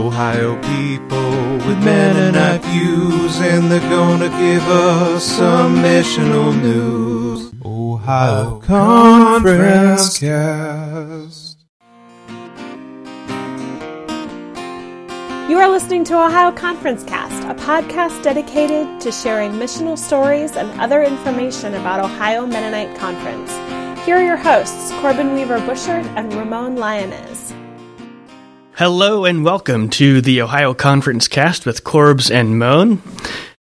Ohio people with Mennonite views, and they're gonna give us some missional news. Ohio Conference Cast. You are listening to Ohio Conference Cast, a podcast dedicated to sharing missional stories and other information about Ohio Mennonite Conference. Here are your hosts, Corbin Weaver Bushard and Ramon Lyonez. Hello and welcome to the Ohio Conference Cast with Corbs and Moan.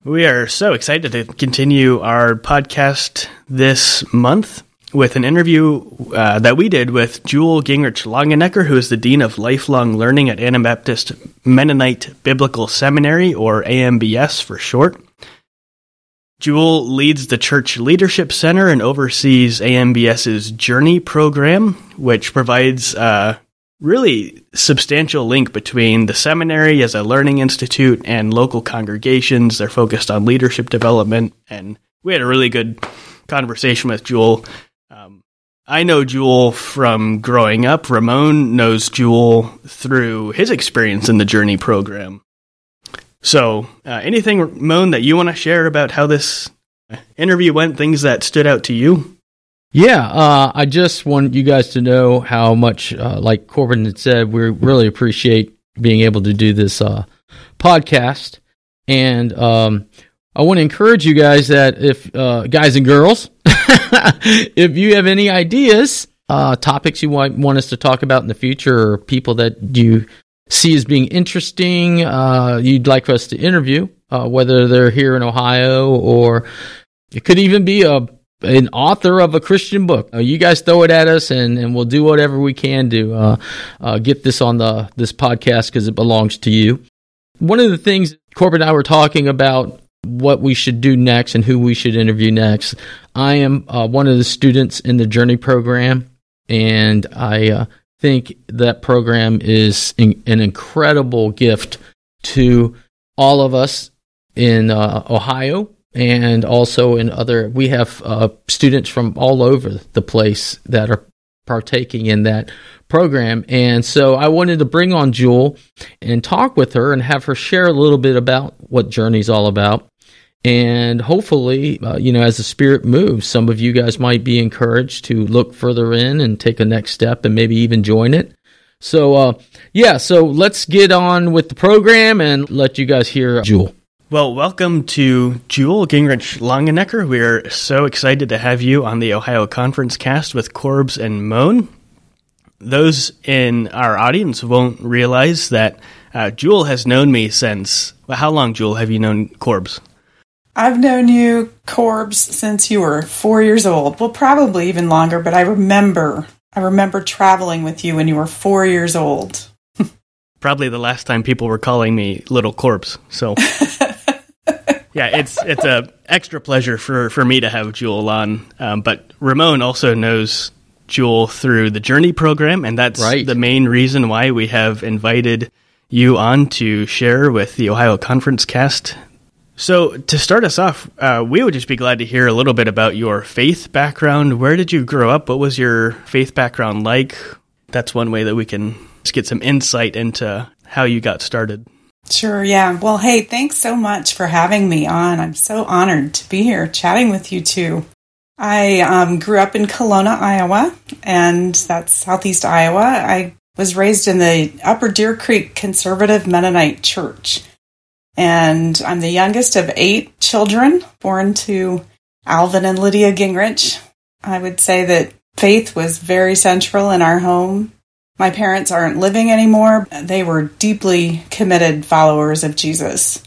We are so excited to continue our podcast this month with an interview uh, that we did with Jewel Gingrich Longenecker, who is the Dean of Lifelong Learning at Anabaptist Mennonite Biblical Seminary, or AMBS for short. Jewel leads the Church Leadership Center and oversees AMBS's Journey program, which provides a really substantial link between the seminary as a learning institute and local congregations. They're focused on leadership development, and we had a really good conversation with Jewel. Um, I know Jewel from growing up. Ramon knows Jewel through his experience in the Journey program. So, uh, anything, Moan, that you want to share about how this interview went, things that stood out to you? Yeah, uh, I just want you guys to know how much, uh, like Corbin had said, we really appreciate being able to do this uh, podcast. And um, I want to encourage you guys that if, uh, guys and girls, if you have any ideas, uh, topics you want, want us to talk about in the future, or people that you see as being interesting, uh, you'd like for us to interview, uh, whether they're here in Ohio or it could even be a an author of a Christian book. Uh, you guys throw it at us, and, and we'll do whatever we can to uh, uh, get this on the this podcast because it belongs to you. One of the things Corbin and I were talking about what we should do next and who we should interview next. I am uh, one of the students in the Journey program, and I uh, think that program is in, an incredible gift to all of us in uh, Ohio and also in other. We have uh, students from all over the place that are partaking in that program, and so I wanted to bring on Jewel and talk with her and have her share a little bit about what Journey's all about. And hopefully, uh, you know, as the spirit moves, some of you guys might be encouraged to look further in and take a next step and maybe even join it. So, uh, yeah, so let's get on with the program and let you guys hear Jewel. Well, welcome to Jewel Gingrich Longenecker. We're so excited to have you on the Ohio Conference cast with Corbs and Moan. Those in our audience won't realize that uh, Jewel has known me since. Well, how long, Jewel, have you known Corbs? I've known you, Corbs, since you were four years old. Well, probably even longer, but I remember. I remember traveling with you when you were four years old. Probably the last time people were calling me Little Corbs. So, yeah, it's it's a extra pleasure for for me to have Jewel on. Um, but Ramon also knows Jewel through the Journey program, and that's Right. the main reason why we have invited you on to share with the Ohio Conference cast. So, to start us off, uh, we would just be glad to hear a little bit about your faith background. Where did you grow up? What was your faith background like? That's one way that we can just get some insight into how you got started. Sure, yeah. Well, hey, thanks so much for having me on. I'm so honored to be here chatting with you two. I um, grew up in Kalona, Iowa, and that's southeast Iowa. I was raised in the Upper Deer Creek Conservative Mennonite Church. And I'm the youngest of eight children born to Alvin and Lydia Gingrich. I would say that faith was very central in our home. My parents aren't living anymore. They were deeply committed followers of Jesus.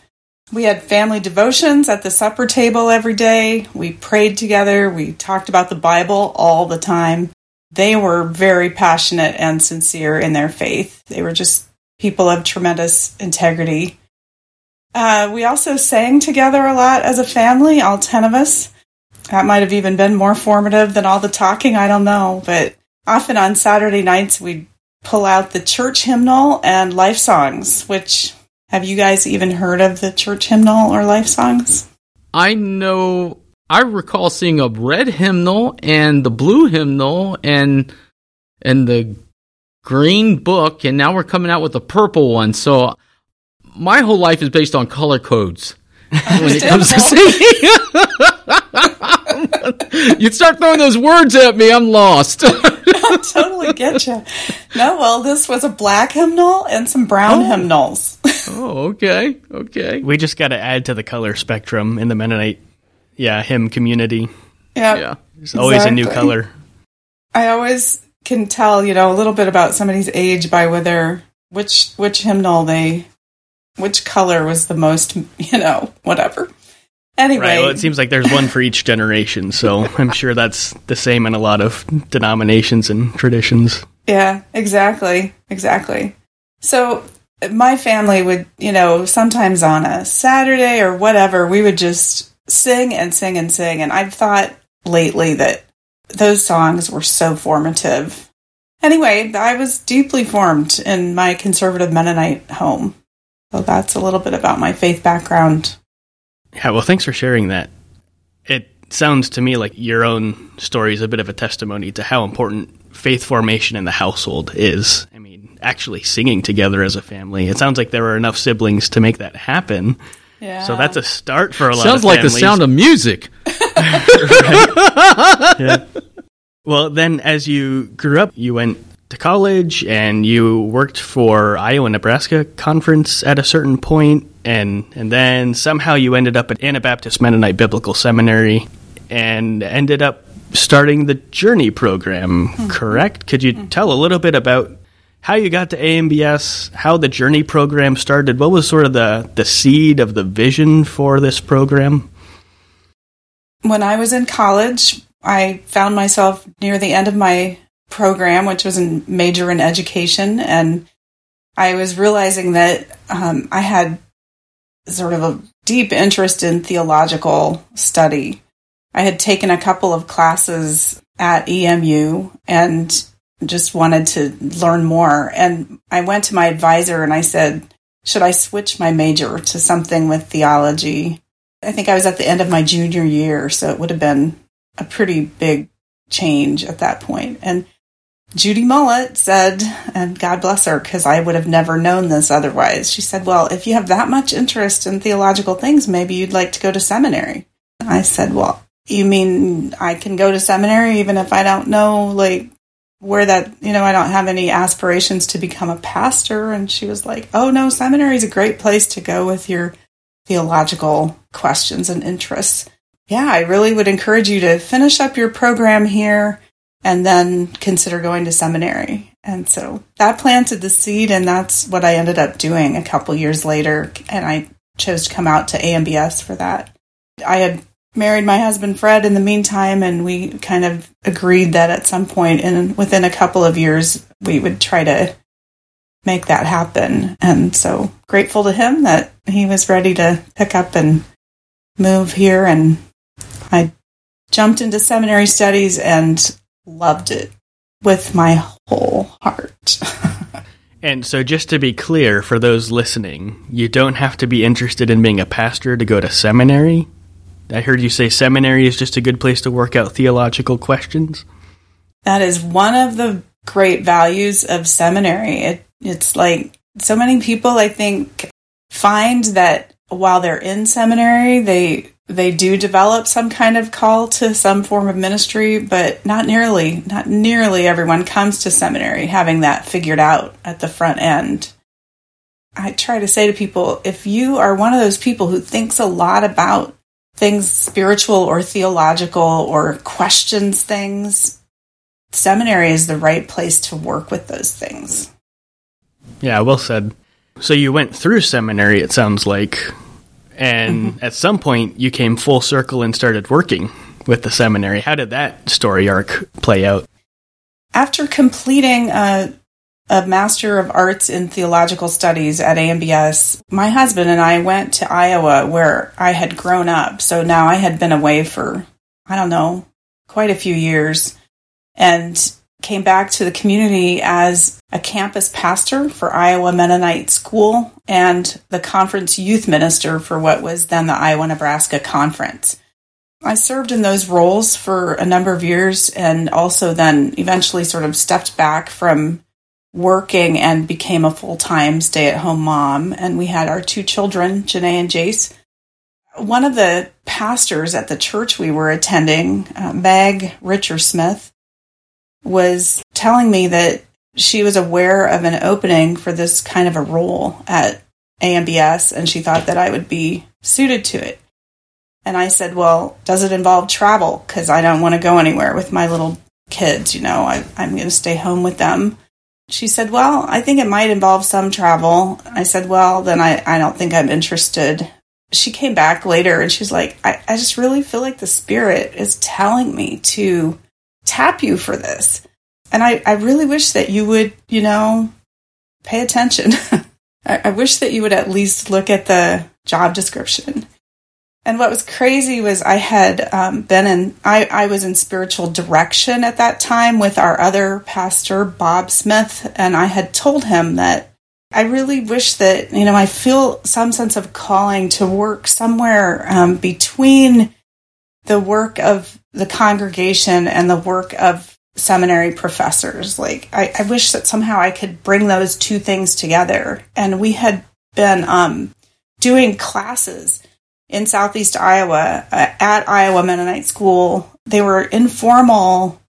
We had family devotions at the supper table every day. We prayed together. We talked about the Bible all the time. They were very passionate and sincere in their faith. They were just people of tremendous integrity. Uh, we also sang together a lot as a family, all 10 of us. That might have even been more formative than all the talking, I don't know. But often on Saturday nights, we'd pull out the church hymnal and life songs, which have you guys even heard of the church hymnal or life songs? I know I recall seeing a red hymnal and the blue hymnal and and the green book, and now we're coming out with a purple one. So my whole life is based on color codes when it comes to singing. you start throwing those words at me, I'm lost. I totally get you. No, well, this was a black hymnal and some brown Oh. hymnals. oh, okay, okay. We just got to add to the color spectrum in the Mennonite, yeah, hymn community. yeah. Yeah. There's always a new color. I always can tell, you know, a little bit about somebody's age by whether which which hymnal they which color was the most, you know, whatever. Anyway, Right. Well, it seems like there's one for each generation, so I'm sure that's the same in a lot of denominations and traditions. Yeah, exactly. Exactly. So my family would, you know, sometimes on a Saturday or whatever, we would just sing and sing and sing. And I've thought lately that those songs were so formative. Anyway, I was deeply formed in my conservative Mennonite home. So that's a little bit about my faith background. Yeah, well, thanks for sharing that. It sounds to me like your own story is a bit of a testimony to how important faith formation in the household is. I mean, actually singing together as a family. It sounds like there were enough siblings to make that happen. Yeah. So that's a start for a lot of people. Sounds like the sound of music. Yeah. Well, then as you grew up, you went to college and you worked for Iowa Nebraska conference at a certain point and and then somehow you ended up at Anabaptist Mennonite Biblical Seminary and ended up starting the Journey program, hmm. correct? Could you hmm. tell a little bit about how you got to AMBS, how the Journey program started? What was sort of the the seed of the vision for this program? when I was in college, I found myself near the end of my program, which was a major in education, and I was realizing that um, I had sort of a deep interest in theological study. I had taken a couple of classes at EMU and just wanted to learn more. And I went to my advisor and I said, Should I switch my major to something with theology? I think I was at the end of my junior year, so it would have been a pretty big change at that point. And Judy Mullet said, and God bless her, because I would have never known this otherwise. She said, Well, if you have that much interest in theological things, maybe you'd like to go to seminary. I said, Well, you mean I can go to seminary even if I don't know, like, where that, you know, I don't have any aspirations to become a pastor? And she was like, Oh, no, seminary is a great place to go with your theological questions and interests. Yeah, I really would encourage you to finish up your program here and then consider going to seminary. And so that planted the seed, and that's what I ended up doing a couple years later. And I chose to come out to AMBS for that. I had married my husband Fred in the meantime, and we kind of agreed that at some point in within a couple of years we would try to make that happen. And so grateful to him that he was ready to pick up and move here. And I jumped into seminary studies and loved it with my whole heart. And so, just to be clear for those listening, you don't have to be interested in being a pastor to go to seminary. I heard you say seminary is just a good place to work out theological questions. that is one of the great values of seminary. It, it's like so many people, I think, find that while they're in seminary, they they do develop some kind of call to some form of ministry, but not nearly, not nearly everyone comes to seminary having that figured out at the front end. I try to say to people, if you are one of those people who thinks a lot about things spiritual or theological or questions things, seminary is the right place to work with those things. Yeah, well said. So, you went through seminary, it sounds like, and mm-hmm. at some point you came full circle and started working with the seminary. How did that story arc play out? After completing a, a Master of Arts in Theological Studies at AMBS, my husband and I went to Iowa where I had grown up. So now I had been away for, I don't know, quite a few years and came back to the community as a campus pastor for Iowa Mennonite School and the conference youth minister for what was then the Iowa Nebraska Conference. I served in those roles for a number of years and also then eventually sort of stepped back from working and became a full time stay at home mom. And we had our two children, Janae and Jace. One of the pastors at the church we were attending, uh, Meg Richard Smith, was telling me that she was aware of an opening for this kind of a role at AMBS and she thought that I would be suited to it. And I said, Well, does it involve travel? Because I don't want to go anywhere with my little kids. You know, I, I'm going to stay home with them. She said, Well, I think it might involve some travel. I said, Well, then I, I don't think I'm interested. She came back later and she's like, I, I just really feel like the spirit is telling me to tap you for this. And I, I really wish that you would, you know, pay attention. I, I wish that you would at least look at the job description. And what was crazy was I had um, been in, I, I was in spiritual direction at that time with our other pastor, Bob Smith, and I had told him that I really wish that, you know, I feel some sense of calling to work somewhere um, between the work of the congregation and the work of seminary professors. Like, I, I wish that somehow I could bring those two things together. And we had been um, doing classes in Southeast Iowa uh, at Iowa Mennonite School. They were informal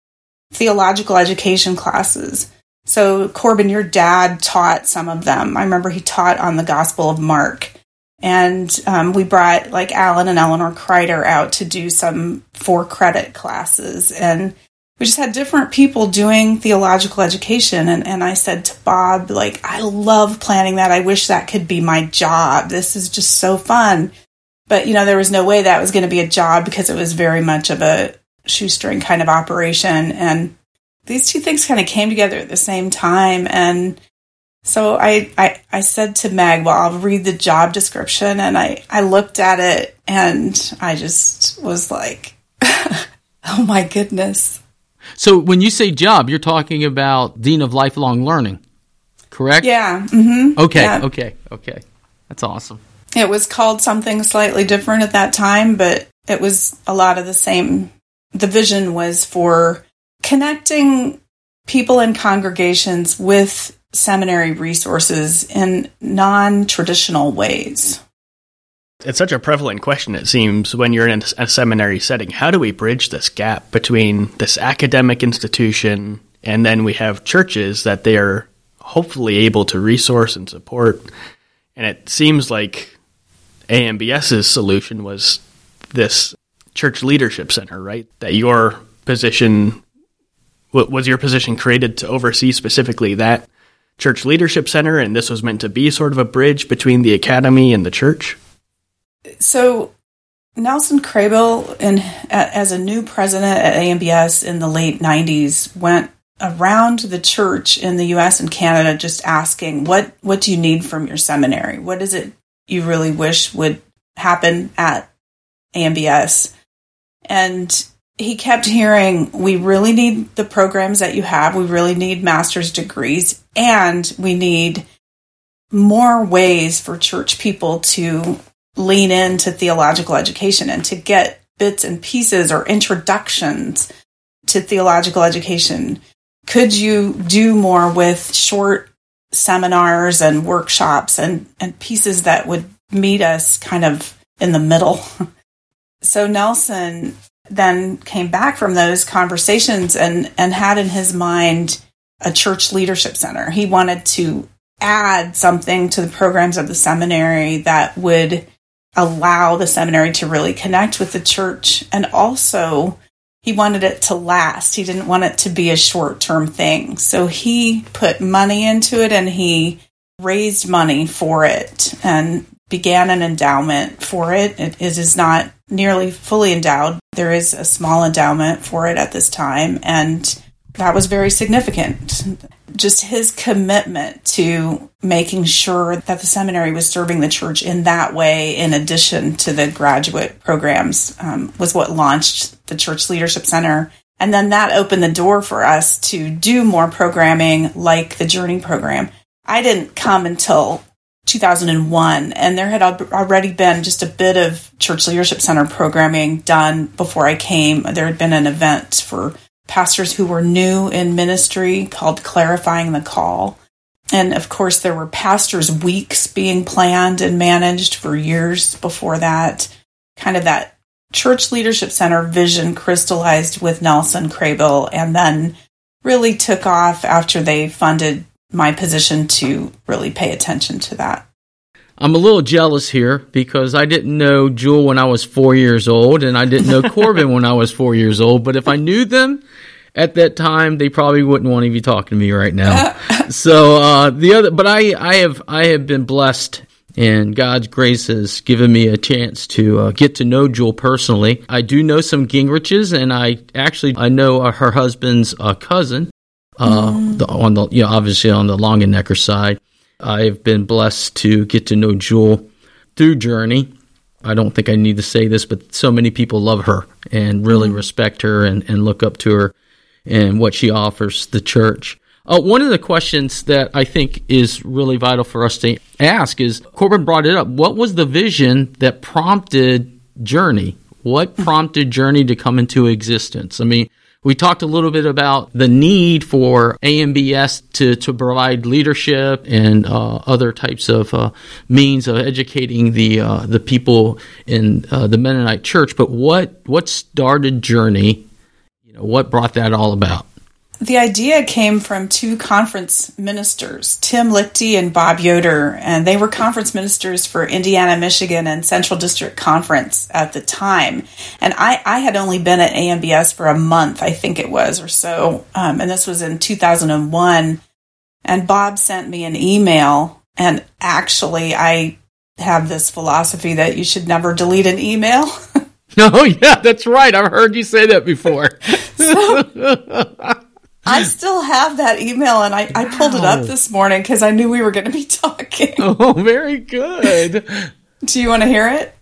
theological education classes. So, Corbin, your dad taught some of them. I remember he taught on the Gospel of Mark. And um, we brought like Alan and Eleanor Kreider out to do some four credit classes. And we just had different people doing theological education. And, and I said to Bob, like, I love planning that. I wish that could be my job. This is just so fun. But, you know, there was no way that was going to be a job because it was very much of a shoestring kind of operation. And these two things kind of came together at the same time. And so I, I, I said to Meg, well, I'll read the job description. And I, I looked at it and I just was like, oh my goodness. So when you say job, you're talking about Dean of Lifelong Learning, correct? Yeah. Mm-hmm. Okay. Yeah. Okay. Okay. That's awesome. It was called something slightly different at that time, but it was a lot of the same. The vision was for connecting people in congregations with seminary resources in non traditional ways. It's such a prevalent question, it seems, when you're in a seminary setting. How do we bridge this gap between this academic institution and then we have churches that they are hopefully able to resource and support? And it seems like AMBS's solution was this church leadership center, right? That your position was your position created to oversee specifically that church leadership center, and this was meant to be sort of a bridge between the academy and the church. So Nelson Kraybill, in, as a new president at AMBS in the late '90s, went around the church in the U.S. and Canada, just asking, "What what do you need from your seminary? What is it you really wish would happen at AMBS. And he kept hearing, we really need the programs that you have. We really need master's degrees and we need more ways for church people to lean into theological education and to get bits and pieces or introductions to theological education. Could you do more with short seminars and workshops and, and pieces that would meet us kind of in the middle. so Nelson then came back from those conversations and, and had in his mind a church leadership center. He wanted to add something to the programs of the seminary that would allow the seminary to really connect with the church and also he wanted it to last. He didn't want it to be a short term thing. So he put money into it and he raised money for it and began an endowment for it. It is not nearly fully endowed. There is a small endowment for it at this time. And that was very significant. Just his commitment to making sure that the seminary was serving the church in that way, in addition to the graduate programs, um, was what launched the Church Leadership Center. And then that opened the door for us to do more programming like the Journey program. I didn't come until 2001, and there had already been just a bit of Church Leadership Center programming done before I came. There had been an event for pastors who were new in ministry called Clarifying the Call. And of course, there were pastors' weeks being planned and managed for years before that. Kind of that church leadership center vision crystallized with Nelson Kraybill and then really took off after they funded my position to really pay attention to that. I'm a little jealous here because I didn't know Jewel when I was four years old, and I didn't know Corbin when I was four years old. But if I knew them at that time, they probably wouldn't want to be talking to me right now. so uh, the other, but I, I have, I have been blessed, and God's grace has given me a chance to uh, get to know Jewel personally. I do know some Gingriches, and I actually I know uh, her husband's uh, cousin. Uh, mm. the, on the you know obviously on the Longenecker side, I've been blessed to get to know Jewel through Journey. I don't think I need to say this, but so many people love her and really mm-hmm. respect her and, and look up to her and what she offers the church. Uh, one of the questions that I think is really vital for us to ask is Corbin brought it up. What was the vision that prompted Journey? What prompted Journey to come into existence? I mean, we talked a little bit about the need for AMBS to, to provide leadership and uh, other types of uh, means of educating the uh, the people in uh, the Mennonite Church. But what what started Journey? You know, what brought that all about? The idea came from two conference ministers, Tim Lichty and Bob Yoder, and they were conference ministers for Indiana, Michigan, and Central District Conference at the time. And I, I had only been at AMBS for a month, I think it was, or so, um, and this was in 2001. And Bob sent me an email, and actually, I have this philosophy that you should never delete an email. No, yeah, that's right. I've heard you say that before. so, I still have that email and I, wow. I pulled it up this morning because I knew we were going to be talking. Oh, very good. Do you want to hear it?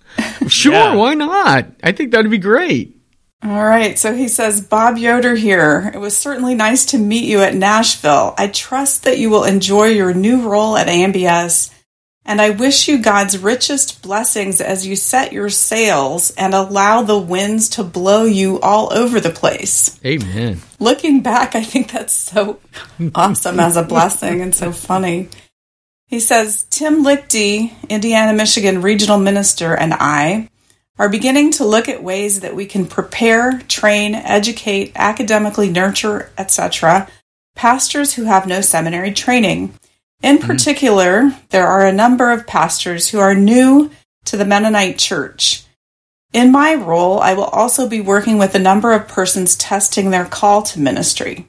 Sure, yeah. why not? I think that'd be great. All right, so he says, Bob Yoder here. It was certainly nice to meet you at Nashville. I trust that you will enjoy your new role at AMBS and I wish you God's richest blessings as you set your sails and allow the winds to blow you all over the place. Amen. Looking back, I think that's so awesome as a blessing and so funny. He says Tim Lichty, Indiana Michigan regional minister, and I are beginning to look at ways that we can prepare, train, educate, academically nurture, etc., pastors who have no seminary training in mm-hmm. particular, mm-hmm. there are a number of pastors who are new to the Mennonite church. In my role, I will also be working with a number of persons testing their call to ministry.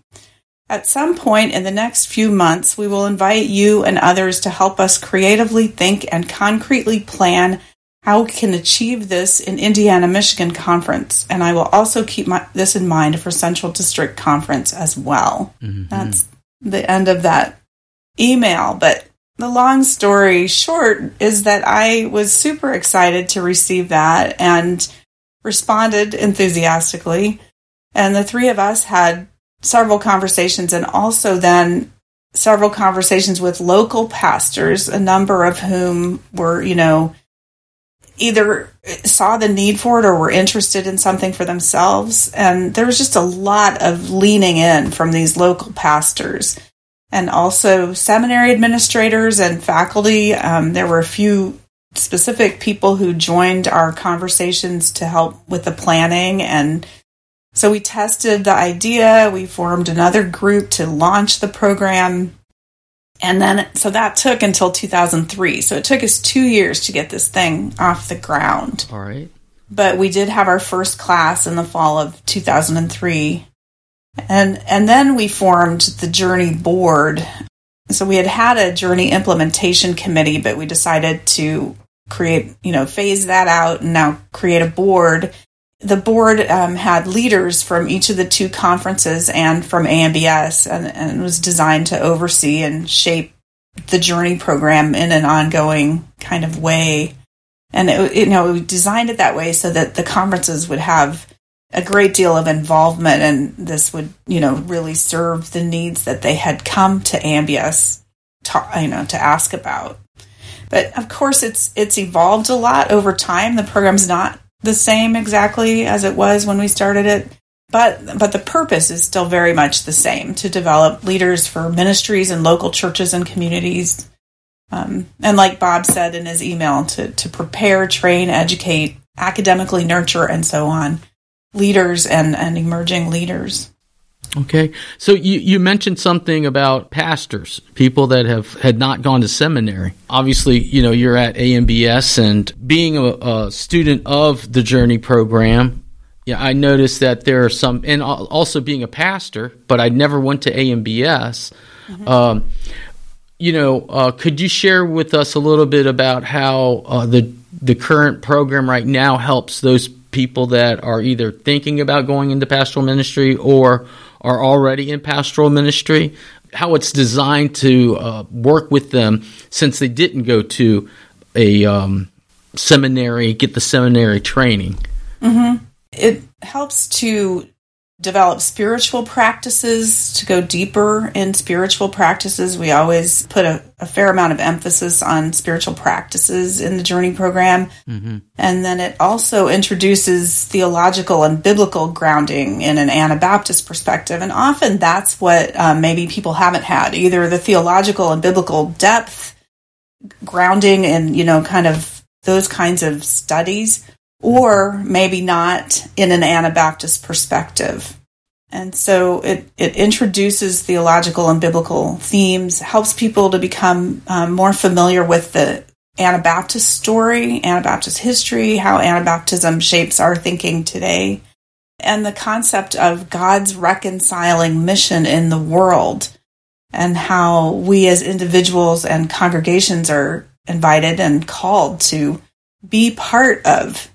At some point in the next few months, we will invite you and others to help us creatively think and concretely plan how we can achieve this in Indiana Michigan Conference. And I will also keep my, this in mind for Central District Conference as well. Mm-hmm. That's the end of that email. But the long story short is that I was super excited to receive that and responded enthusiastically. And the three of us had several conversations and also then several conversations with local pastors, a number of whom were, you know, either saw the need for it or were interested in something for themselves. And there was just a lot of leaning in from these local pastors and also seminary administrators and faculty. Um, there were a few specific people who joined our conversations to help with the planning. And so we tested the idea, we formed another group to launch the program. And then, so that took until 2003. So it took us two years to get this thing off the ground. All right. But we did have our first class in the fall of 2003. And and then we formed the Journey board. So we had had a Journey implementation committee, but we decided to create, you know, phase that out and now create a board. The board um, had leaders from each of the two conferences and from AMBS, and, and was designed to oversee and shape the Journey program in an ongoing kind of way. And it, you know, we designed it that way so that the conferences would have a great deal of involvement, and this would, you know, really serve the needs that they had come to AMBS, to, you know, to ask about. But of course, it's it's evolved a lot over time. The program's not the same exactly as it was when we started it, but but the purpose is still very much the same to develop leaders for ministries and local churches and communities um, and like bob said in his email to, to prepare train educate academically nurture and so on leaders and, and emerging leaders Okay. So you, you mentioned something about pastors, people that have had not gone to seminary. Obviously, you know, you're at AMBS and being a, a student of the Journey program, yeah, I noticed that there are some, and also being a pastor, but I never went to AMBS. Mm-hmm. Um, you know, uh, could you share with us a little bit about how uh, the the current program right now helps those people that are either thinking about going into pastoral ministry or are already in pastoral ministry, how it's designed to uh, work with them since they didn't go to a um, seminary, get the seminary training. Mm-hmm. It helps to develop spiritual practices, to go deeper in spiritual practices. We always put a, a fair amount of emphasis on spiritual practices in the Journey program. Mm-hmm. And then it also introduces theological and biblical grounding in an Anabaptist perspective. And often that's what um, maybe people haven't had either the theological and biblical depth grounding and, you know, kind of those kinds of studies or maybe not in an Anabaptist perspective. And so it, it introduces theological and biblical themes, helps people to become um, more familiar with the Anabaptist story, Anabaptist history, how Anabaptism shapes our thinking today, and the concept of God's reconciling mission in the world, and how we as individuals and congregations are invited and called to be part of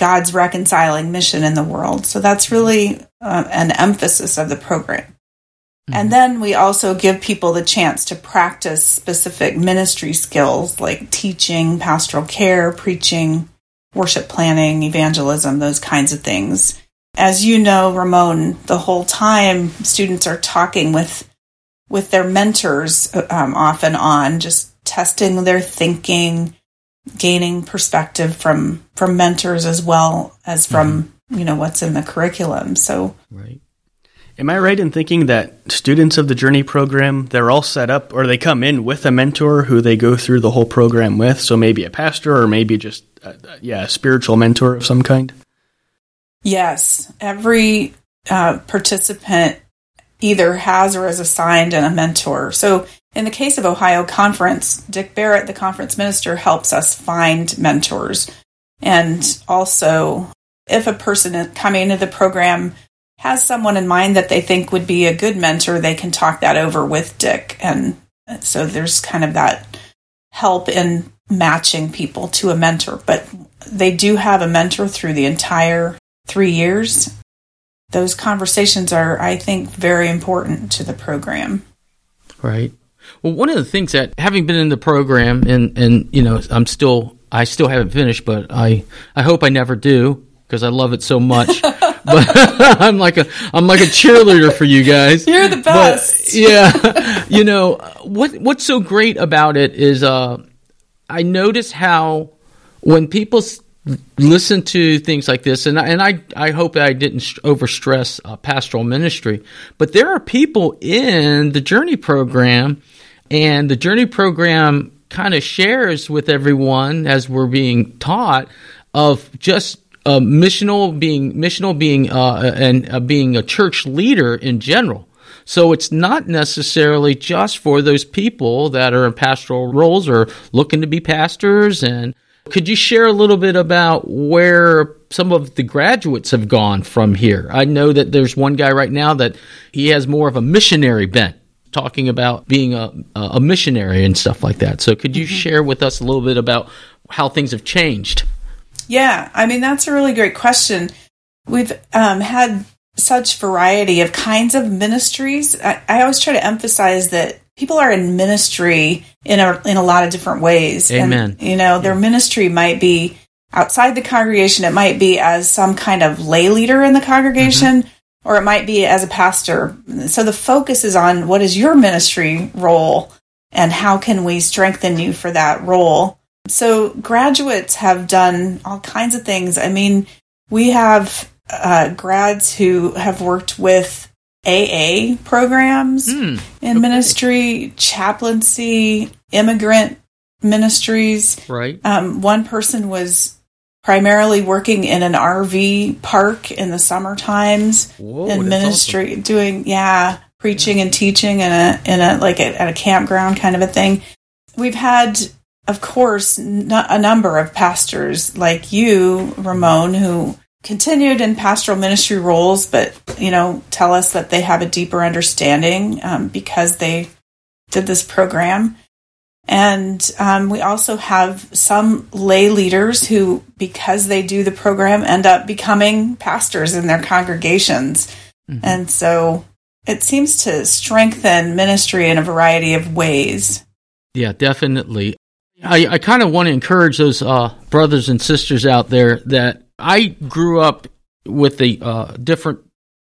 God's reconciling mission in the world. So that's really uh, an emphasis of the program. Mm-hmm. And then we also give people the chance to practice specific ministry skills like teaching, pastoral care, preaching, worship planning, evangelism, those kinds of things. As you know, Ramon, the whole time students are talking with with their mentors um, off and on, just testing their thinking, gaining perspective from from mentors as well as from mm-hmm. you know what's in the curriculum. So right. Am i right in thinking that students of the journey program they're all set up or they come in with a mentor who they go through the whole program with? So maybe a pastor or maybe just uh, yeah a spiritual mentor of some kind? Yes. Every uh, participant either has or is assigned a mentor so in the case of Ohio Conference, Dick Barrett, the conference minister, helps us find mentors. And also, if a person coming into the program has someone in mind that they think would be a good mentor, they can talk that over with Dick. And so there's kind of that help in matching people to a mentor. But they do have a mentor through the entire three years. Those conversations are, I think, very important to the program. Right. Well, one of the things that having been in the program and and you know I'm still I still haven't finished, but I I hope I never do because I love it so much. but I'm like a I'm like a cheerleader for you guys. You're the best. But, yeah, you know what what's so great about it is uh, I notice how when people listen to things like this, and and I I hope I didn't overstress uh, pastoral ministry, but there are people in the Journey program and the Journey program kind of shares with everyone as we're being taught of just uh, missional being missional being uh, and uh, being a church leader in general. So it's not necessarily just for those people that are in pastoral roles or looking to be pastors. And could you share a little bit about where some of the graduates have gone from here? I know that there's one guy right now that he has more of a missionary bent talking about being a, a missionary and stuff like that. So, could you mm-hmm. share with us a little bit about how things have changed? Yeah, I mean, that's a really great question. We've um, had such variety of kinds of ministries. I, I, always try to emphasize that people are in ministry in a in a lot of different ways. Amen. And, you know, their ministry might be outside the congregation. It might be as some kind of lay leader in the congregation. Mm-hmm or it might be as a pastor. So the focus is on what is your ministry role and how can we strengthen you for that role. So graduates have done all kinds of things. I mean, we have uh, grads who have worked with AA programs Hmm. in ministry, chaplaincy, immigrant ministries. Right. Um, one person was primarily working in an RV park in the summer times Whoa, in ministry, doing yeah, preaching and teaching in a in a like a, at a campground kind of a thing. We've had, of course, n- a number of pastors like you, Ramon, who continued in pastoral ministry roles, but you know, tell us that they have a deeper understanding um, because they did this program. And um, we also have some lay leaders who, because they do the program, end up becoming pastors in their congregations. And so it seems to strengthen ministry in a variety of ways. Yeah, definitely. I, I kind of want to encourage those uh, brothers and sisters out there that I grew up with a uh, different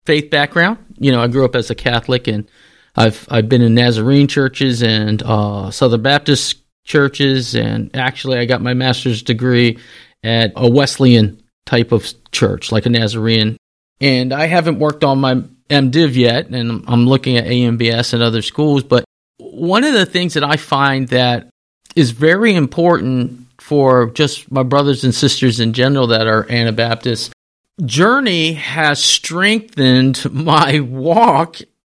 faith background. You know, I grew up as a Catholic, and I've I've been in Nazarene churches and uh, Southern Baptist churches, and actually, I got my master's degree at a Wesleyan type of church, like a Nazarene. And I haven't worked on my MDiv yet, and I'm looking at AMBS and other schools. But one of the things that I find that is very important for just my brothers and sisters in general that are Anabaptists. Journey has strengthened my walk,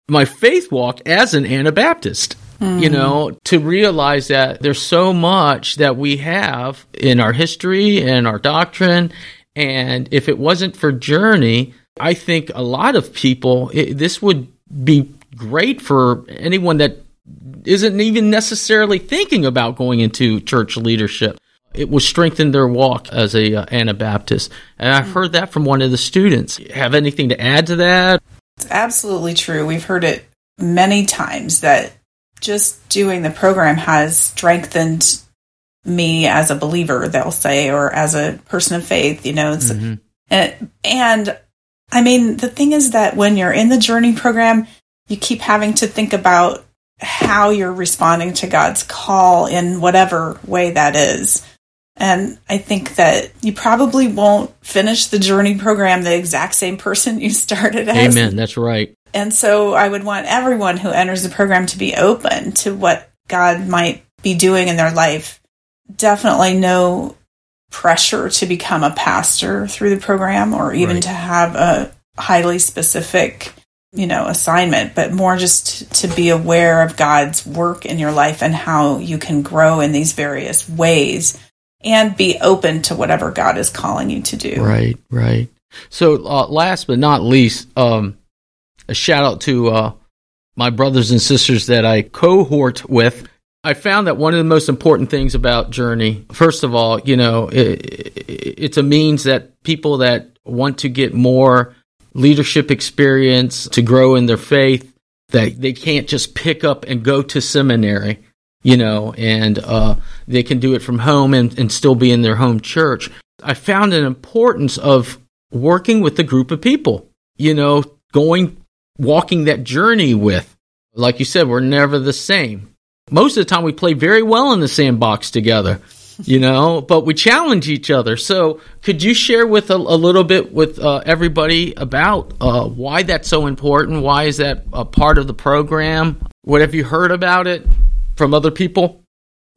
my faith walk as an Anabaptist. You mm. know, to realize that there's so much that we have in our history and our doctrine. And if it wasn't for Journey, I think a lot of people, it, this would be great for anyone that isn't even necessarily thinking about going into church leadership. It will strengthen their walk as a uh, Anabaptist, and I've heard that from one of the students. Have anything to add to that? It's absolutely true. We've heard it many times that just doing the program has strengthened me as a believer, they'll say, or as a person of faith, you know. It's, and, and I mean, the thing is that when you're in the journey program, you keep having to think about how you're responding to God's call in whatever way that is. And I think that you probably won't finish the journey program the exact same person you started as. Amen. That's right. And so I would want everyone who enters the program to be open to what God might be doing in their life. Definitely no pressure to become a pastor through the program or even Right. to have a highly specific, you know, assignment, but more just to be aware of God's work in your life and how you can grow in these various ways and be open to whatever God is calling you to do. Right, right. So, uh, last but not least, um, a shout out to uh, my brothers and sisters that I cohort with. I found that one of the most important things about Journey, first of all, you know, it, it's a means that people that want to get more leadership experience to grow in their faith, that they can't just pick up and go to seminary, you know, and uh, they can do it from home and, and still be in their home church. I found an importance of working with a group of people, you know, going, walking that journey with. Like you said, we're never the same. Most of the time, we play very well in the sandbox together, you know, but we challenge each other. So, could you share with a, a little bit with uh, everybody about uh, why that's so important? Why is that a part of the program? What have you heard about it from other people?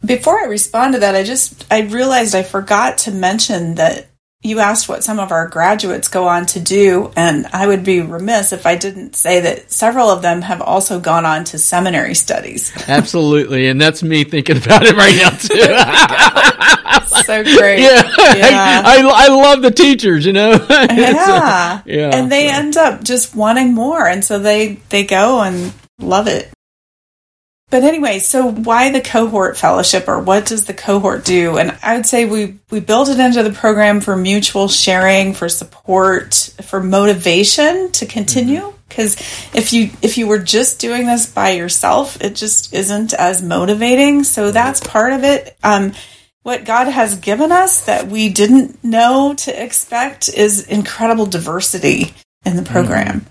Before I respond to that, I just I realized I forgot to mention that you asked what some of our graduates go on to do, and I would be remiss if I didn't say that several of them have also gone on to seminary studies. Absolutely, and that's me thinking about it right now too. so great. yeah, Yeah. I, I, I love the teachers, you know. Uh, yeah. yeah, And they so- end up just wanting more, and so they they go and love it. But anyway, so why the cohort fellowship or what does the cohort do? And I would say we we build it into the program for mutual sharing, for support, for motivation to continue because if you if you were just doing this by yourself, it just isn't as motivating. So that's part of it. Um what God has given us that we didn't know to expect is incredible diversity in the program.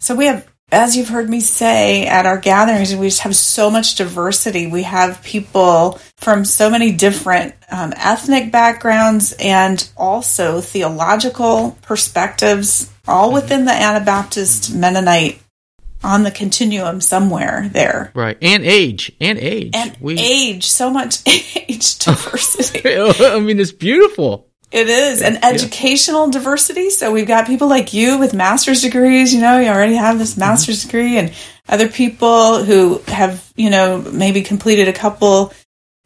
So we have as you've heard me say at our gatherings, we just have so much diversity. We have people from so many different um, ethnic backgrounds and also theological perspectives, all within the Anabaptist Mennonite on the continuum somewhere there. Right. And age. And age. And we, age. So much age diversity. I mean, it's beautiful. It is. an educational yeah. diversity. So we've got people like you with master's degrees, you know, you already have this master's mm-hmm. degree, and other people who have, you know, maybe completed a couple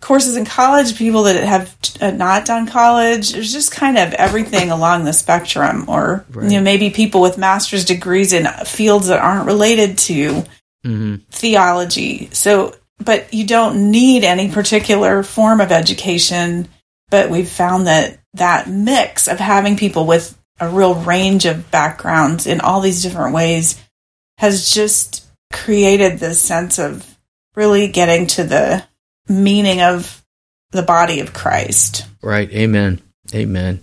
courses in college, people that have uh, not done college. There's just kind of everything along the spectrum, or, right. you know, maybe people with master's degrees in fields that aren't related to mm-hmm. theology. So, but you don't need any particular form of education. But we've found that that mix of having people with a real range of backgrounds in all these different ways has just created this sense of really getting to the meaning of the body of Christ. Right. Amen. Amen.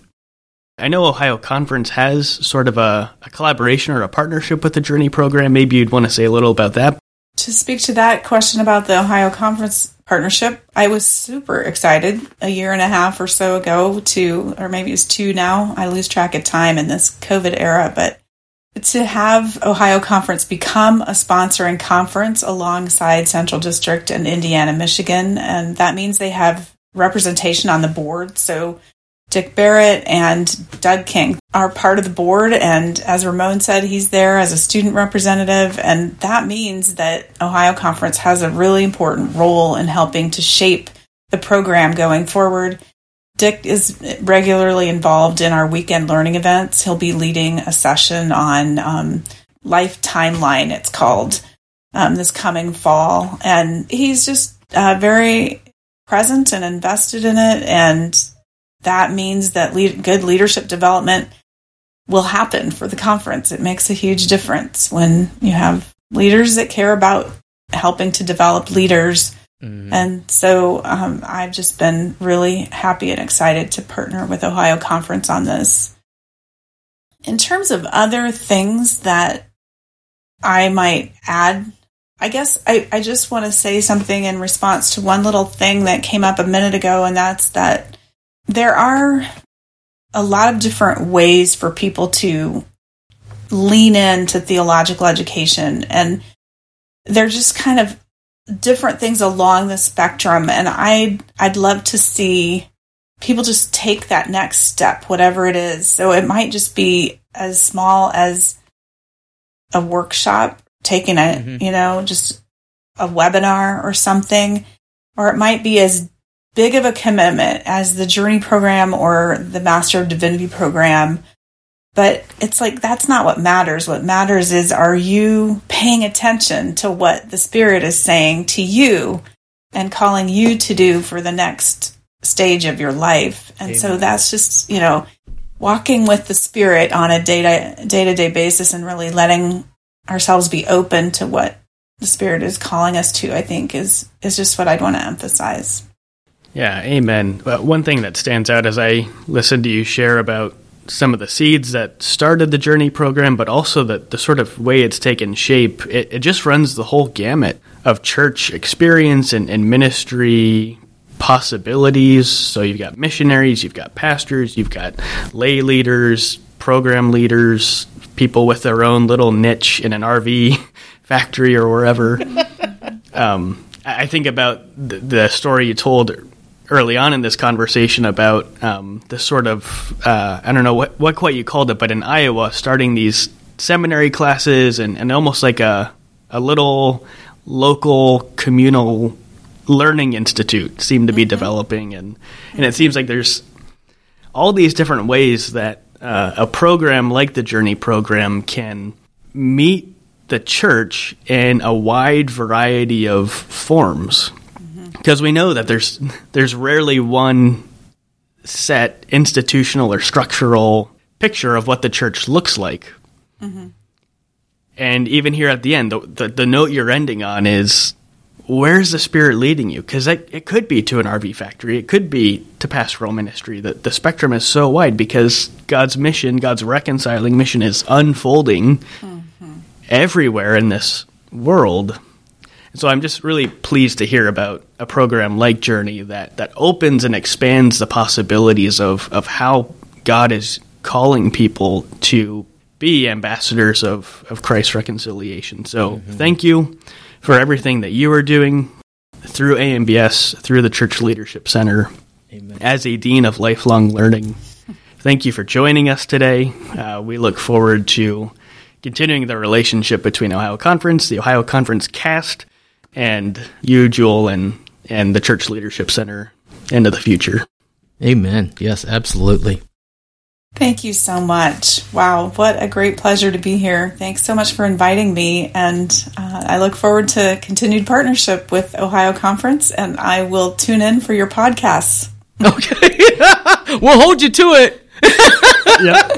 I know Ohio Conference has sort of a, a, collaboration or a partnership with the Journey program. Maybe you'd want to say a little about that. To speak to that question about the Ohio Conference partnership. I was super excited a year and a half or so ago to, or maybe it's two now. I lose track of time in this COVID era, but to have Ohio Conference become a sponsoring conference alongside Central District and Indiana, Michigan. And that means they have representation on the board. So Dick Barrett and Doug King are part of the board. And as Ramon said, he's there as a student representative. And that means that Ohio Conference has a really important role in helping to shape the program going forward. Dick is regularly involved in our weekend learning events. He'll be leading a session on um, Life Timeline, it's called, um, this coming fall. And he's just uh, very present and invested in it. And that means that lead, good leadership development will happen for the conference. It makes a huge difference when you have leaders that care about helping to develop leaders. Mm-hmm. And so um, I've just been really happy and excited to partner with Ohio Conference on this. In terms of other things that I might add, I guess I, I just want to say something in response to one little thing that came up a minute ago, and that's that there are a lot of different ways for people to lean into theological education and they're just kind of different things along the spectrum and I I'd love to see people just take that next step whatever it is so it might just be as small as a workshop taking a mm-hmm. you know just a webinar or something or it might be as big of a commitment as the Journey program or the Master of Divinity program. But it's like that's not what matters. What matters is are you paying attention to what the Spirit is saying to you and calling you to do for the next stage of your life? And Amen. so that's just, you know, walking with the Spirit on a day to day basis and really letting ourselves be open to what the Spirit is calling us to, I think is is just what I'd want to emphasize. Yeah, amen. But one thing that stands out as I listen to you share about some of the seeds that started the Journey program, but also the, the sort of way it's taken shape, it, it just runs the whole gamut of church experience and, and ministry possibilities. So you've got missionaries, you've got pastors, you've got lay leaders, program leaders, people with their own little niche in an RV factory or wherever. um, I think about the, the, story you told early on in this conversation about um, this sort of uh, I don't know what what quite you called it, but in Iowa, starting these seminary classes and, and almost like a a little local communal learning institute seem to be mm-hmm. developing, and and it seems like there's all these different ways that uh, a program like the Journey program can meet the church in a wide variety of forms because we know that there's there's rarely one set institutional or structural picture of what the church looks like. Mm-hmm. And even here at the end, the, the, the note you're ending on is where's the spirit leading you? Because it, it could be to an RV factory, it could be to pastoral ministry. The, the spectrum is so wide because God's mission, God's reconciling mission, is unfolding. Mm-hmm. everywhere in this world. So I'm just really pleased to hear about a program like Journey that, that opens and expands the possibilities of, of how God is calling people to be ambassadors of, of Christ's reconciliation. So mm-hmm. thank you for everything that you are doing through AMBS, through the Church Leadership Center, Amen. as a Dean of Lifelong Learning. Thank you for joining us today. Uh, we look forward to continuing the relationship between Ohio Conference, the Ohio Conference cast, and you, Jewel, and, and the Church Leadership Center into the future. Amen. Yes, absolutely. Thank you so much. Wow, what a great pleasure to be here. Thanks so much for inviting me. And uh, I look forward to continued partnership with Ohio Conference, and I will tune in for your podcasts. Okay. we'll hold you to it. yep.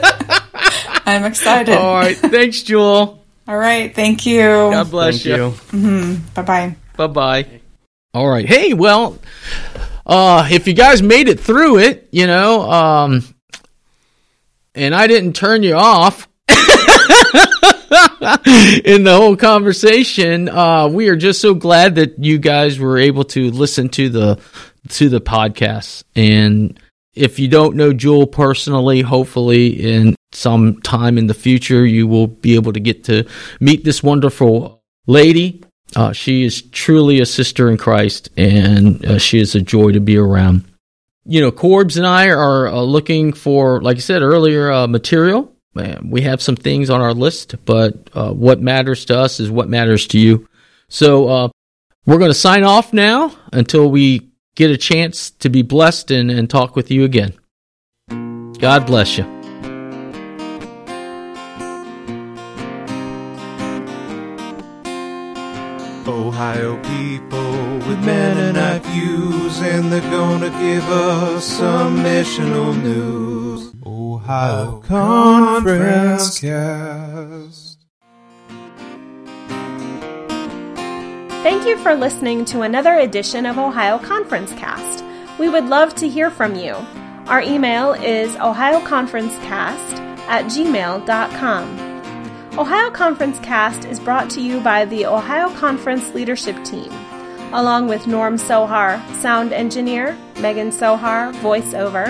I'm excited. All right. Thanks, Jewel. All right. Thank you. God bless thank you. you. Mm-hmm. Bye bye. Bye bye. All right. Hey, well, uh, if you guys made it through it, you know, um, and I didn't turn you off in the whole conversation. Uh, we are just so glad that you guys were able to listen to the to the podcast. And if you don't know Jewel personally, hopefully in some time in the future you will be able to get to meet this wonderful lady. Uh, she is truly a sister in Christ, and uh, she is a joy to be around you know, Corbs and I are uh, looking for, like I said earlier, uh, material. We have some things on our list, but uh, what matters to us is what matters to you. So uh, we're going to sign off now until we get a chance to be blessed and, and talk with you again. God bless you. Ohio people with Mennonite views, and they're gonna give us some missional news. Ohio Conference Cast. Thank you for listening to another edition of Ohio Conference Cast. We would love to hear from you. Our email is ohioconferencecast at gmail.com. Ohio Conference Cast is brought to you by the Ohio Conference Leadership Team, along with Norm Sohar, sound engineer, Megan Sohar, voiceover,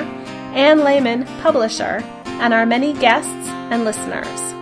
Ann Lehman, publisher, and our many guests and listeners.